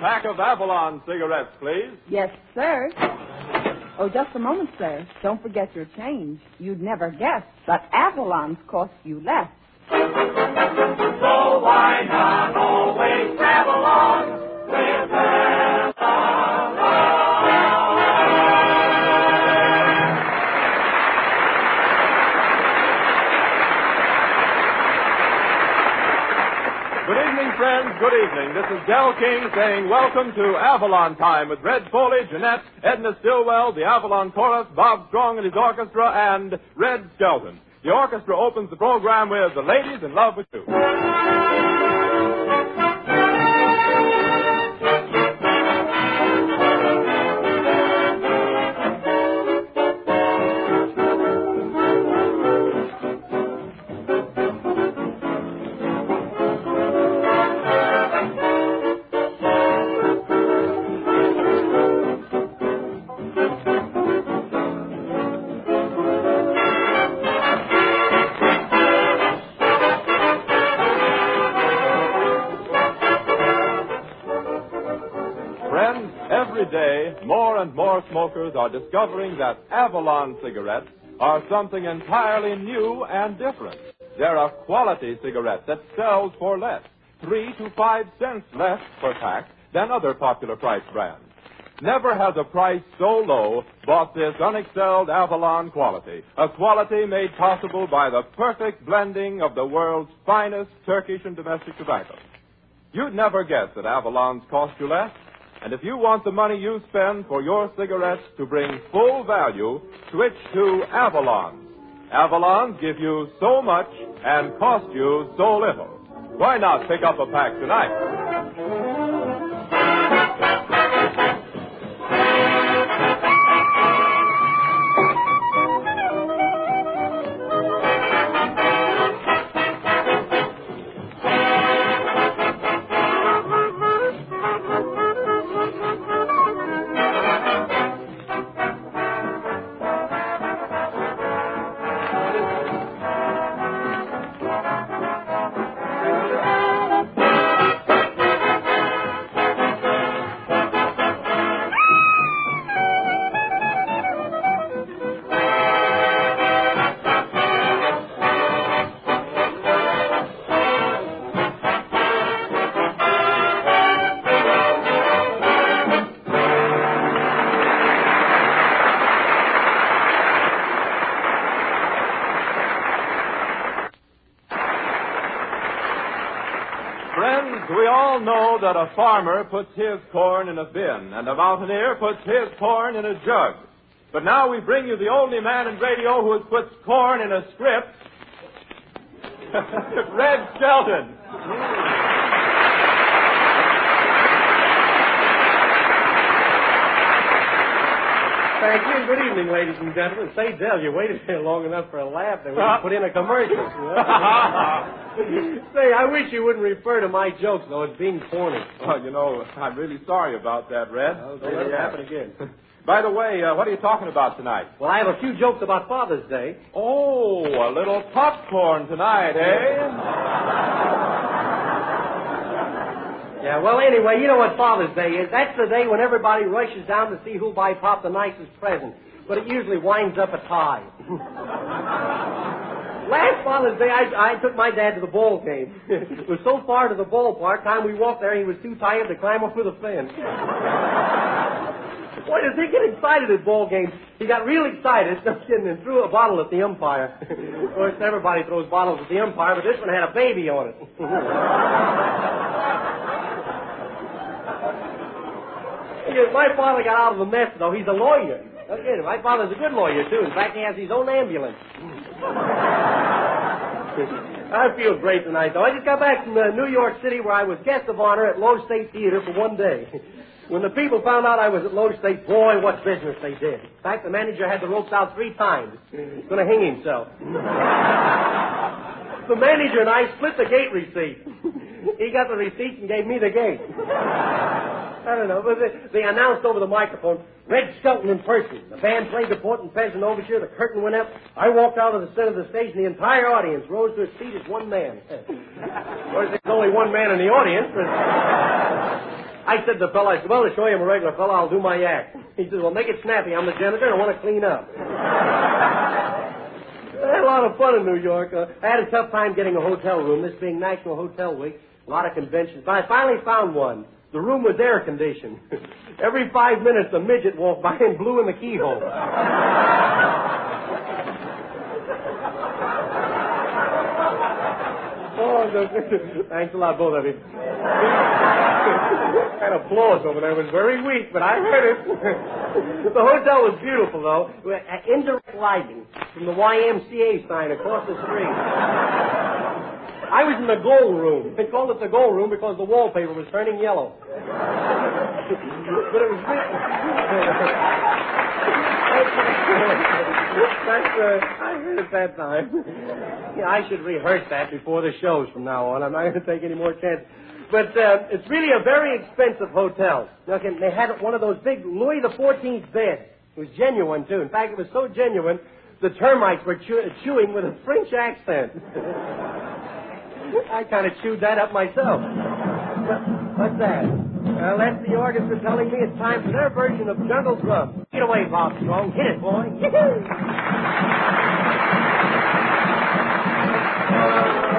pack of Avalon cigarettes, please. Yes, sir. Oh, just a moment, sir. Don't forget your change. You'd never guess, but Avalon's cost you less. So why not always travel on Good evening. This is Del King saying welcome to Avalon Time with Red Foley, Jeanette, Edna Stillwell, the Avalon Chorus, Bob Strong and his orchestra, and Red Skelton. The orchestra opens the program with The Lady's in Love with You. More smokers are discovering that Avalon cigarettes are something entirely new and different. They're a quality cigarette that sells for less, three to five cents less per pack than other popular price brands. Never has a price so low bought this unexcelled Avalon quality, a quality made possible by the perfect blending of the world's finest Turkish and domestic tobacco. You'd never guess that Avalon's cost you less. And if you want the money you spend for your cigarettes to bring full value, switch to Avalon. Avalons give you so much and cost you so little. Why not pick up a pack tonight? Know that a farmer puts his corn in a bin and a mountaineer puts his corn in a jug. But now we bring you the only man in radio who has put corn in a script. Red Skelton. Thank you. Good evening, ladies and gentlemen. Say, Dell, you waited here long enough for a laugh. They would put in a commercial. Say, I wish you wouldn't refer to my jokes, though, as being corny. Well, you know, I'm really sorry about that, Red. Well, don't let it happen again. By the way, uh, what are you talking about tonight? Well, I have a few jokes about Father's Day. Oh, a little popcorn tonight, eh? Yeah, well, anyway, you know what Father's Day is. That's the day when everybody rushes down to see who'll buy Pop the nicest present. But it usually winds up a tie. Last Father's Day, I, I took my dad to the ball game. it was so far to the ballpark, time we walked there, he was too tired to climb up over the fence. Boy, does he get excited at ball games. He got real excited, no kidding, and threw a bottle at the umpire. of course, everybody throws bottles at the umpire, but this one had a baby on it. My father got out of the mess, though. He's a lawyer. Kidding. My father's a good lawyer, too. In fact, he has his own ambulance. I feel great tonight, though. I just got back from uh, New York City where I was guest of honor at Loew's State Theater for one day. When the people found out I was at Loew's State, boy, what business they did. In fact, the manager had the ropes out three times. He's going to hang himself. the manager and I split the gate receipt. He got the receipt and gave me the gate. I don't know, but they, they announced over the microphone, Red Skelton in person. The band played the Poet and Peasant Overture, the curtain went up, I walked out of the center of the stage, and the entire audience rose to its feet as one man. of course, there's only one man in the audience, but I said to the fellow, I said, well, to show you I'm a regular fellow, I'll do my act. He says, well, make it snappy. I'm the janitor and I want to clean up. I had a lot of fun in New York. Uh, I had a tough time getting a hotel room, this being National Hotel Week. A lot of conventions. But I finally found one. The room was air conditioned. Every five minutes, a midget walked by and blew in the keyhole. oh, thanks a lot, both of you. that applause over there was very weak, but I heard it. the hotel was beautiful, though. Indirect lighting from the YMCA sign across the street. I was in the gold room. They called it the gold room because the wallpaper was turning yellow. but it was That's, uh, I heard it that time. yeah, I should rehearse that before the shows from now on. I'm not going to take any more chances. But uh, it's really a very expensive hotel. Look, and they had one of those big Louis the Fourteenth beds. It was genuine too. In fact, it was so genuine, the termites were chew- chewing with a French accent. I kind of chewed that up myself. What's that? Well, that's the orchestra telling me it's time for their version of Jungle Drum. Get away, Bob Strong. Hit it, boy.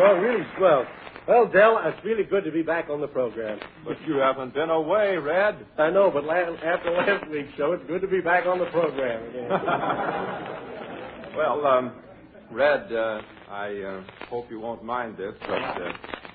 Strong. Really swell. Well, Dell, it's really good to be back on the program. But you haven't been away, Red. I know, but la- after last week's show, it's good to be back on the program again. well, um, Red, uh, I uh, hope you won't mind this, but uh,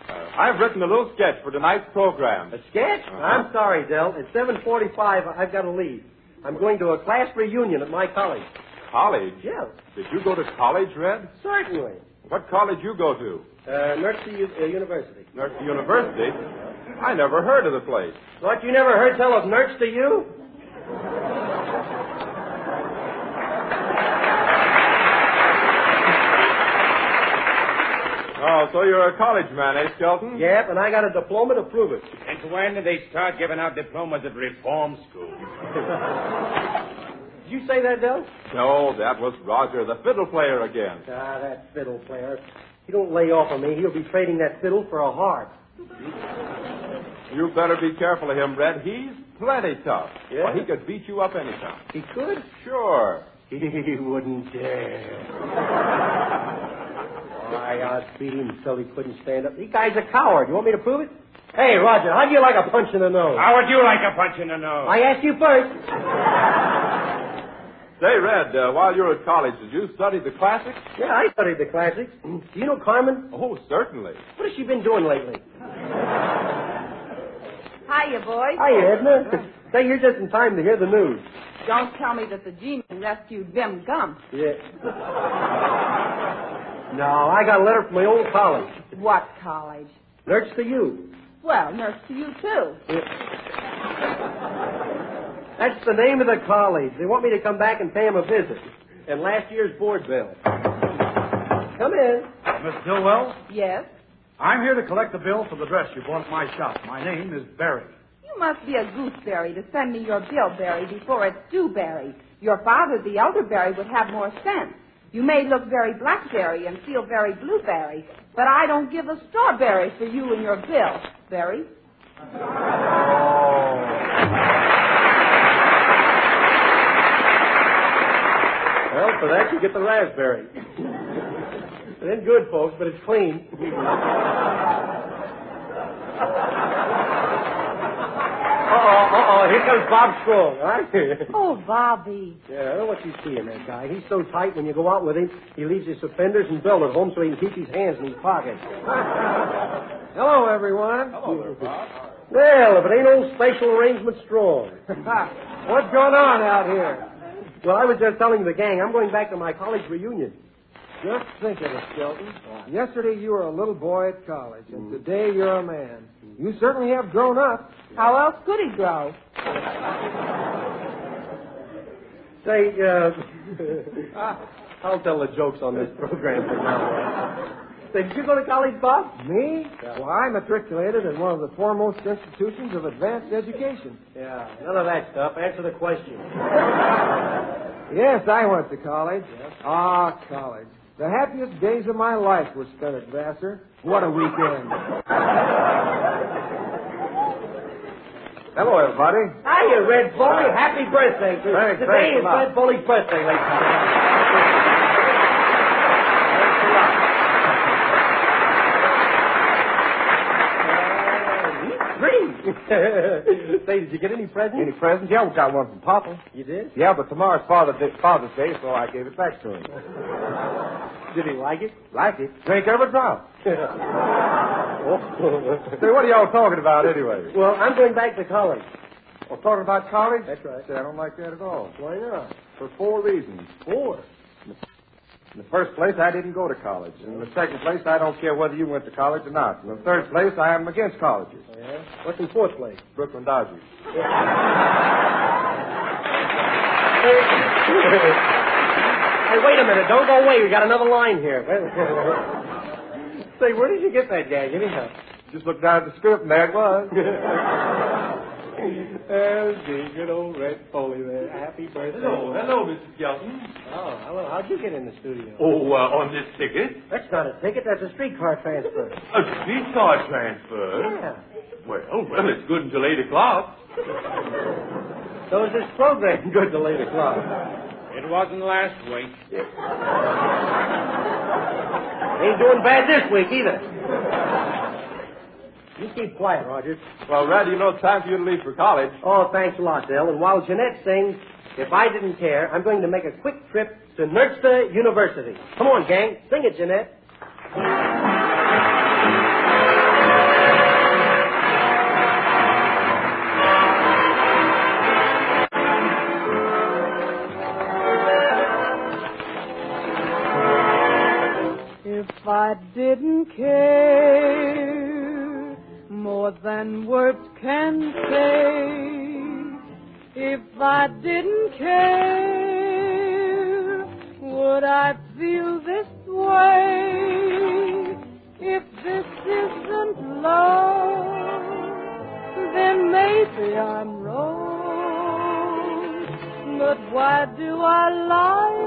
uh, I've written a little sketch for tonight's program. A sketch? Uh-huh. I'm sorry, Dell. At 7.45, I've got to leave. I'm going to a class reunion at my college. College? Yeah, Did you go to college, Red? certainly. What college you go to? Uh, Mercy uh, University. Nurse University? I never heard of the place. What, you never heard tell of Nerds to you? Oh, so you're a college man, eh, Skelton? Yep, and I got a diploma to prove it. Since when did they start giving out diplomas at reform school? Did you say that, Del? No, that was Roger, the fiddle player again. Ah, that fiddle player. He don't lay off of me. He'll be trading that fiddle for a harp. You better be careful of him, Red. He's plenty tough. Yeah? Well, he could beat you up anytime. He could. Sure. He wouldn't dare. Why, I'd beat him until he couldn't stand up. The guy's a coward. You want me to prove it? Hey, Roger, how do you like a punch in the nose? How would you like a punch in the nose? I asked you first. Say, Red, uh, while you were at college, did you study the classics? Yeah, I studied the classics. Do you know Carmen? Oh, certainly. What has she been doing lately? Hiya, boys. Hi, Edna. Say, you're just in time to hear the news. Don't tell me that the G-men rescued Vim Gump. Yeah. No, I got a letter from my old college. What college? Nurse to you. Well, nurse to you, too. That's the name of the college. They want me to come back and pay them a visit. And last year's board bill. Come in. Miss Stillwell, Yes? I'm here to collect the bill for the dress you bought at my shop. My name is Barry. You must be a gooseberry to send me your bill, Barry, before it's due, Barry. Your father, the elder elderberry, would have more sense. You may look very blackberry and feel very blueberry, but I don't give a strawberry for you and your bill, Barry. Oh. Well, for that you get the raspberry. it ain't good, folks, but it's clean. Uh-oh, uh-oh, here comes Bob Strong, all right? Oh, Bobby. yeah, I know what you see in that guy. He's so tight when you go out with him, he leaves his suspenders and belt at home so he can keep his hands in his pockets. Hello, everyone. Hello there, Bob. Well, if it ain't old special arrangement strong. What's going on out here? Well, I was just telling the gang I'm going back to my college reunion. Just think of it, Skelton. Yesterday you were a little boy at college, and today you're a man. You certainly have grown up. How else could he grow? Say, uh, I'll tell the jokes on this program from now. Did you go to college, Bob? Me? Well, I matriculated in one of the foremost institutions of advanced education. Yeah, none of that stuff. Answer the question. Yes, I went to college. Ah, college. The happiest days of my life were spent at Vassar. What a weekend. Hello, everybody. Hiya, Red Foley. Happy birthday. Thanks, Today thanks is. Red Foley's birthday, ladies and gentlemen. Three. Say, did you get any presents? Any presents? Yeah, we got one from Papa. You did? Yeah, but tomorrow's Father's Day, Father's Day, so I gave it back to him. Did he like it? Like it? Drink every drop. Oh. Say, what are y'all talking about anyway? well, I'm going back to college. Well, talking about college? That's right. Say, I don't like that at all. Why not? For four reasons. Four. In the first place, I didn't go to college. In the second place, I don't care whether you went to college or not. In the third place, I am against colleges. Yeah. What's in fourth place? Brooklyn Dodgers. Hey, wait a minute. Don't go away. We got another line here. Say, where did you get that gag anyhow? Just looked down at the script, and there it was. There's the good old Red Foley there. Happy birthday. hello, Mr. Skelton. Oh, hello. How'd you get in the studio? Oh, uh, on this ticket? That's not a ticket. That's a streetcar transfer. A streetcar transfer? Yeah. Well, well, it's good until 8 o'clock. So is this program good till 8 o'clock? It wasn't last week. Ain't doing bad this week either. You keep quiet, Roger. Well, Red, you know it's time for you to leave for college. Oh, thanks a lot, Dell. And while Jeanette sings, if I didn't care, I'm going to make a quick trip to Nersta University. Come on, gang. Sing it, Jeanette. If I didn't care more than words can say. If I didn't care, would I feel this way? If this isn't love, then maybe I'm wrong. But why do I lie?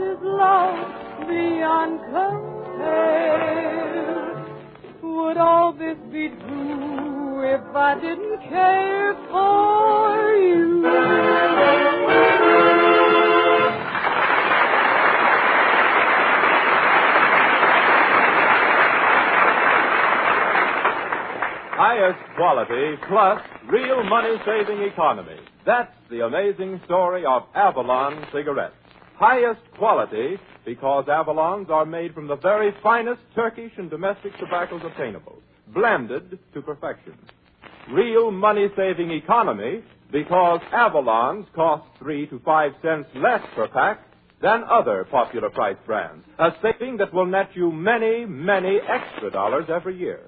Is love beyond compare? Would all this be true if I didn't care for you? Highest quality plus real money saving economy. That's the amazing story of Avalon cigarettes. Highest quality because Avalons are made from the very finest Turkish and domestic tobaccos obtainable, blended to perfection. Real money saving economy because Avalons cost three to five cents less per pack than other popular price brands, a saving that will net you many, many extra dollars every year.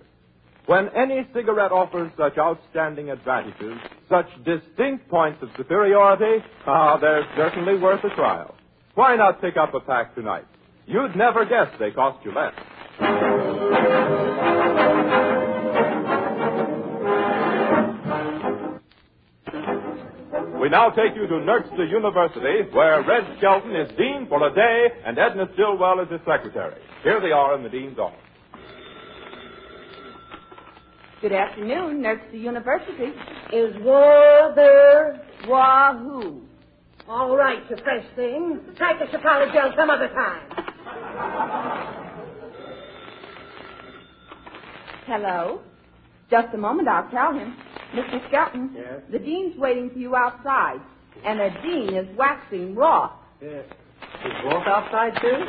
When any cigarette offers such outstanding advantages, such distinct points of superiority, ah, they're certainly worth a trial. Why not pick up a pack tonight? You'd never guess they cost you less. We now take you to Nerkster University, where Red Skelton is dean for a day and Edna Stillwell is his secretary. Here they are in the dean's office. Good afternoon, Nerkster University. Is war there? Wahoo! All right, you fresh thing. Take us to college girl some other time. Hello. Just a moment, I'll tell him. Mr. Skelton, Yes? the dean's waiting for you outside, and the dean is waxing Roth. Yes. Is Roth outside, too?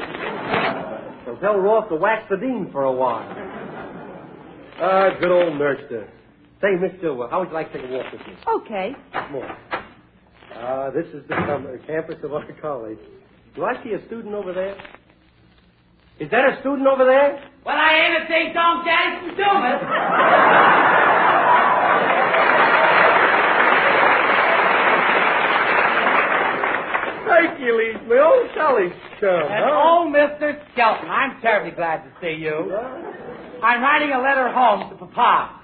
Well, tell Roth to wax the dean for a while. Ah, good old Nerkster. Say, Miss Stillwell, how would you like to take a walk with me? Okay. Come on. Uh, this is the summer campus of our college. Do I see a student over there? Is that a student over there? Well, I ain't a St. John Gadsden Dumas. Hercules, my old college chum. And oh, Mr. Skelton, I'm terribly glad to see you. I'm writing a letter home to Papa.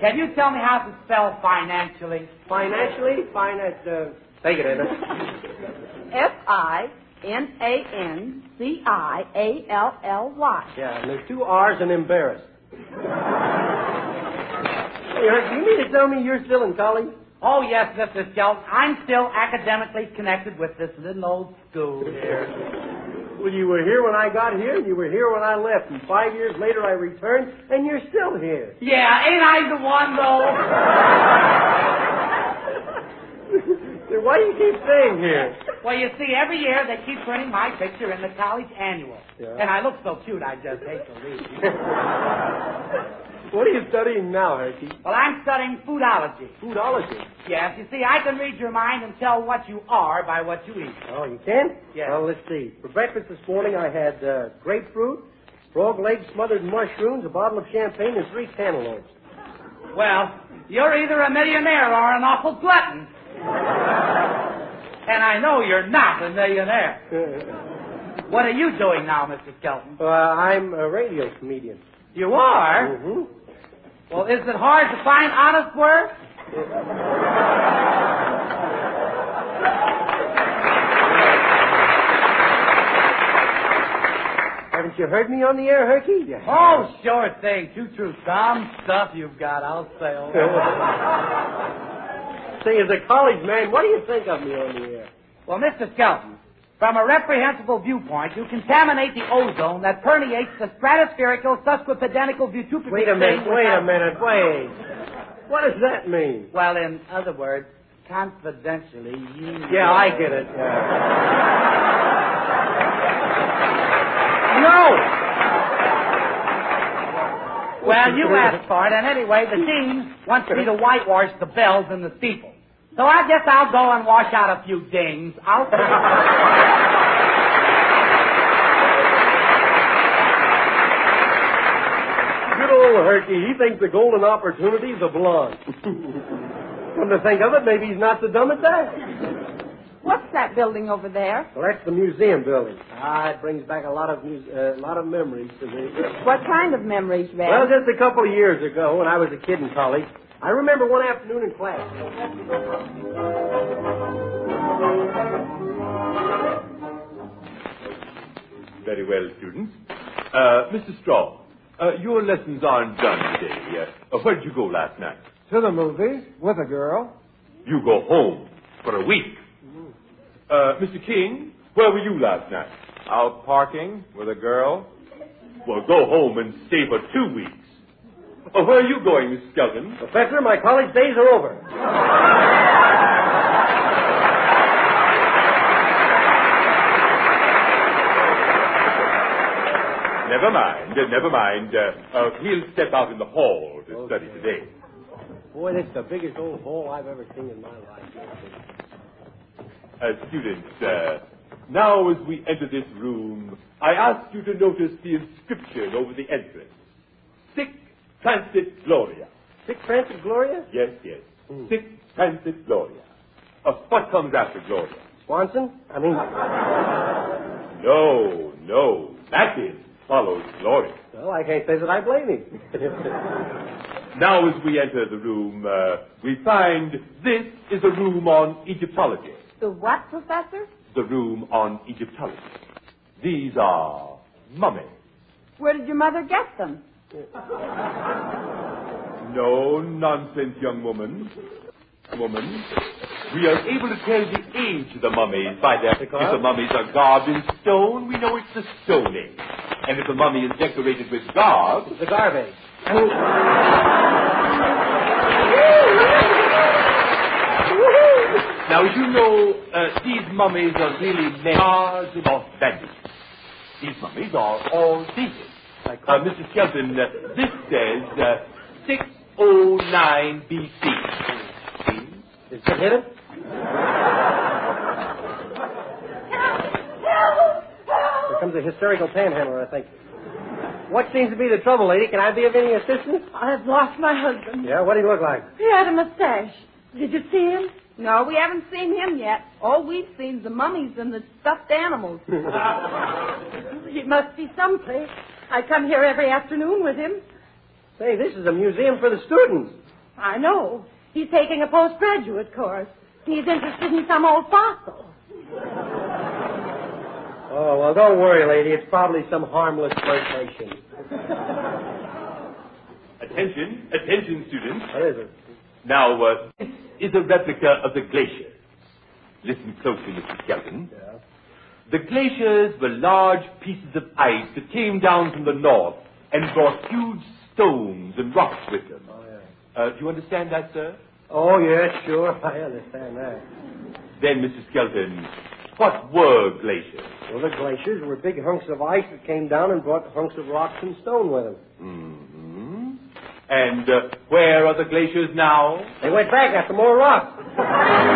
Can you tell me how to spell financially? Financially? Finance, uh, take it, Edna. F I N A N C I A L L Y. Yeah, and there's two R's and embarrassed. hey, Herc, you mean to tell me you're still in college? Oh, yes, Mr. Skelton. I'm still academically connected with this little old school here. Well, you were here when I got here, and you were here when I left, and five years later I returned, and you're still here. Yeah, ain't I the one, though? Why do you keep staying here? Well, you see, every year they keep printing my picture in the college annual. Yeah. And I look so cute, I just hate to leave. What are you studying now, Herky? well, I'm studying foodology. Foodology. Yes, you see, I can read your mind and tell what you are by what you eat. Oh, you can? Yes. Well, let's see. For breakfast this morning, I had uh, grapefruit, frog legs smothered in mushrooms, a bottle of champagne, and three cantaloupes. Well, you're either a millionaire or an awful glutton. And I know you're not a millionaire. What are you doing now, Mr. Skelton? Uh, I'm a radio comedian. You are? Mm-hmm. Well, is it hard to find honest work? Haven't you heard me on the air, Herky? Oh, sure thing. Too true. Some stuff you've got, I'll say. Say, as a college man, what do you think of me on the air? Well, Mr. Skelton, from a reprehensible viewpoint, you contaminate the ozone that permeates the stratospherical susquipedenical butupic Wait a minute, wait a minute, wait. What does that mean? Well, in other words, confidentially, you... Yeah, I get it. No! Well, you asked for it, and anyway, the dean wants me to whitewash the bells in the steeple. So I guess I'll go and wash out a few dings. I'll... Good old Herky, he thinks the golden opportunity's a blonde. Come to think of it, maybe he's not so dumb at that. What's that building over there? Well, that's the museum building. Ah, it brings back a lot of mus- uh, lot of memories to me. What kind of memories, Red? Well, just a couple of years ago, when I was a kid in college, I remember one afternoon in class. Very well, students. Uh, Mr. Strong, uh, your lessons aren't done today. Uh, where did you go last night? To the movies with a girl. You go home for a week. Uh, Mr. King, where were you last night? Out parking with a girl. Well, go home and stay for two weeks. Where are you going, Miss Skelton? Professor, my college days are over. Never mind, uh, never mind. Uh, uh, he'll step out in the hall to study today. Boy, that's the biggest old hall I've ever seen in my life. Uh, students, uh, now as we enter this room, I ask you to notice the inscription over the entrance. Sic transit gloria. Sic transit gloria? Yes, yes. Sic transit gloria. Uh, what comes after gloria? Swanson? I mean, No, no. Latin follows gloria. well, I can't say that I blame him. Now as we enter the room, uh, we find this is a room on Egyptology. The what, Professor? The room on Egyptology. These are mummies. Where did your mother get them? No nonsense, young woman. Woman, we are able to tell the age of the mummies by their. If the mummies are carved in stone, we know it's the Stone Age. And if the mummy is decorated with garbs, the garbage. now you know uh, these mummies are really males of bandits. These mummies are all dated. Uh, Mr. Skelton, uh, this says uh, 609 BC. Did you hit him? Here comes a hysterical panhandler, I think. What seems to be the trouble, lady? Can I be of any assistance? I've lost my husband. Yeah, what do he look like? He had a mustache. Did you see him? No, we haven't seen him yet. All we've seen is the mummies and the stuffed animals. He must be someplace. I come here every afternoon with him. Say, this is a museum for the students. I know. He's taking a postgraduate course. He's interested in some old fossil. Oh, well, don't worry, lady. It's probably some harmless flirtation. Attention, attention, students. What is it? Now, uh, this is a replica of the glacier. Listen closely, Mr. Skelton. Yeah. The glaciers were large pieces of ice that came down from the north and brought huge stones and rocks with them. Oh, yeah. Uh, do you understand that, sir? Oh, yes, sure. I understand that. Then, Mr. Skelton, what were glaciers? Well, the glaciers were big hunks of ice that came down and brought hunks of rocks and stone with them. hmm And uh, where are the glaciers now? They went back after more rocks.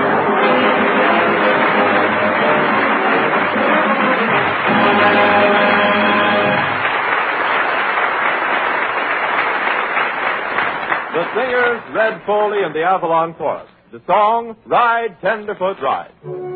singers, Red Foley and the Avalon Chorus. The song, Ride Tenderfoot Ride. Ride,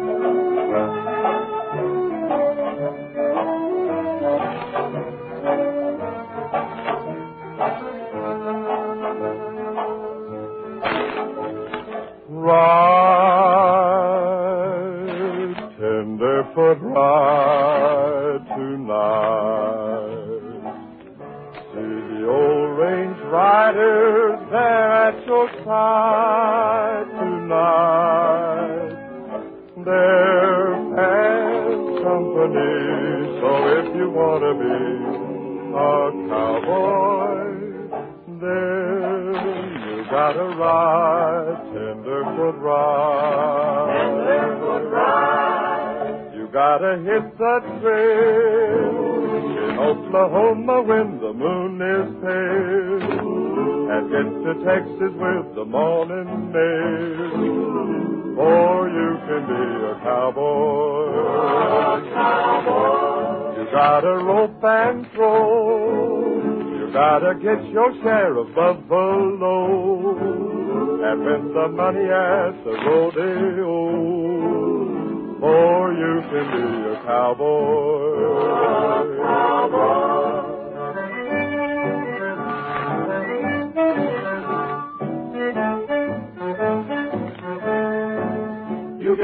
Texas with the morning mail. Or you can be a cowboy. You gotta rope and throw. You gotta get your share of buffalo. And win the money at the rodeo. Or you can be a cowboy.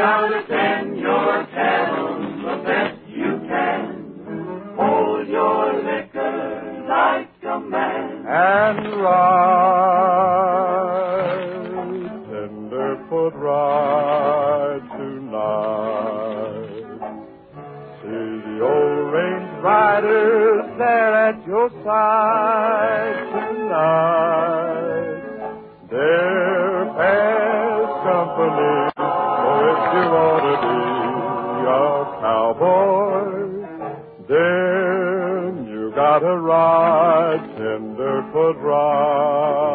Gotta send your cattle the best you can. Hold your liquor like a man. And ride, ride tenderfoot ride.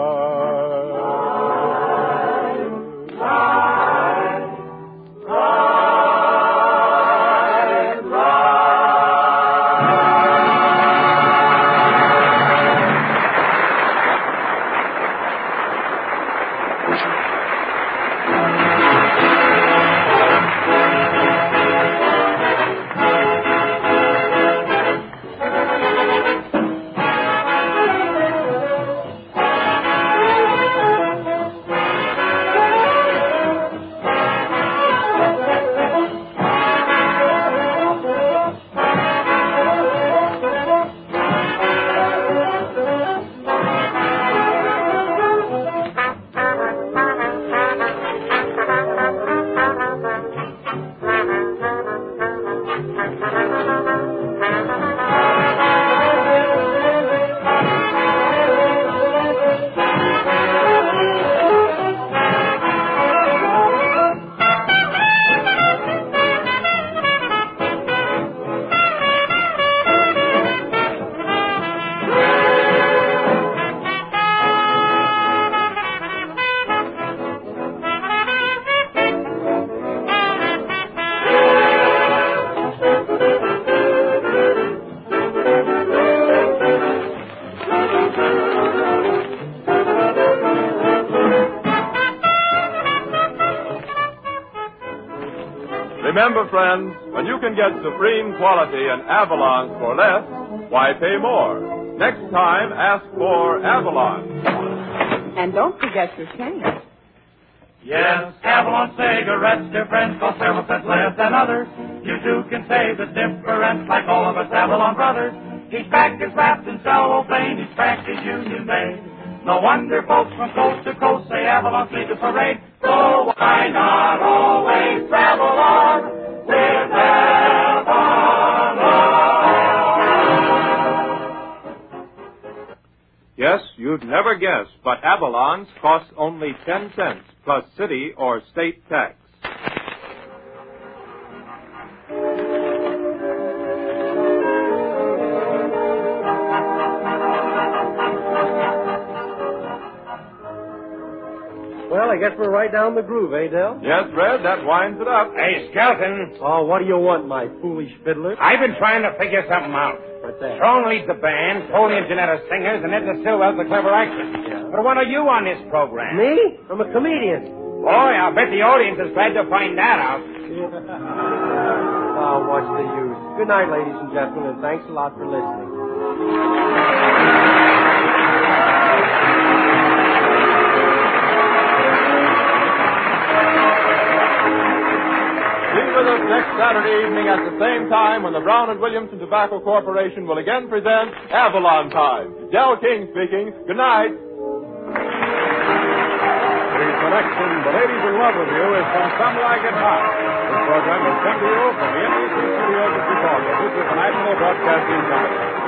Can get supreme quality in Avalon for less, why pay more? Next time, ask for Avalon. And don't forget your change. Yes, Avalon cigarettes, dear friends, cost several cents less than others. You too can save the difference like all of us Avalon brothers. Each pack is wrapped in cellophane, each pack is union made. No wonder folks from coast to coast say Avalon's lead the parade. So why not always you'd never guess, but Avalon's costs only 10 cents plus city or state tax. Well, I guess we're right down the groove, eh, Dell? Yes, Red, that winds it up. Hey, Skelton. Oh, what do you want, my foolish fiddler? I've been trying to figure something out. What's that? Sean leads the band, Tony and Janetta singers, and Edna Stillwell's the clever actress. Yeah. But what are you on this program? Me? I'm a comedian. Boy, I'll bet the audience is glad to find that out. Oh, what's the use? Good night, ladies and gentlemen, and thanks a lot for listening. Us next Saturday evening at the same time when the Brown and Williamson Tobacco Corporation will again present Avalon Time. Del King speaking. Good night. We've been section, The Lady's in Love with You, is from Some Like It Hot. This program has come to you from the NBC studios of Chicago. This is the National Broadcasting Company.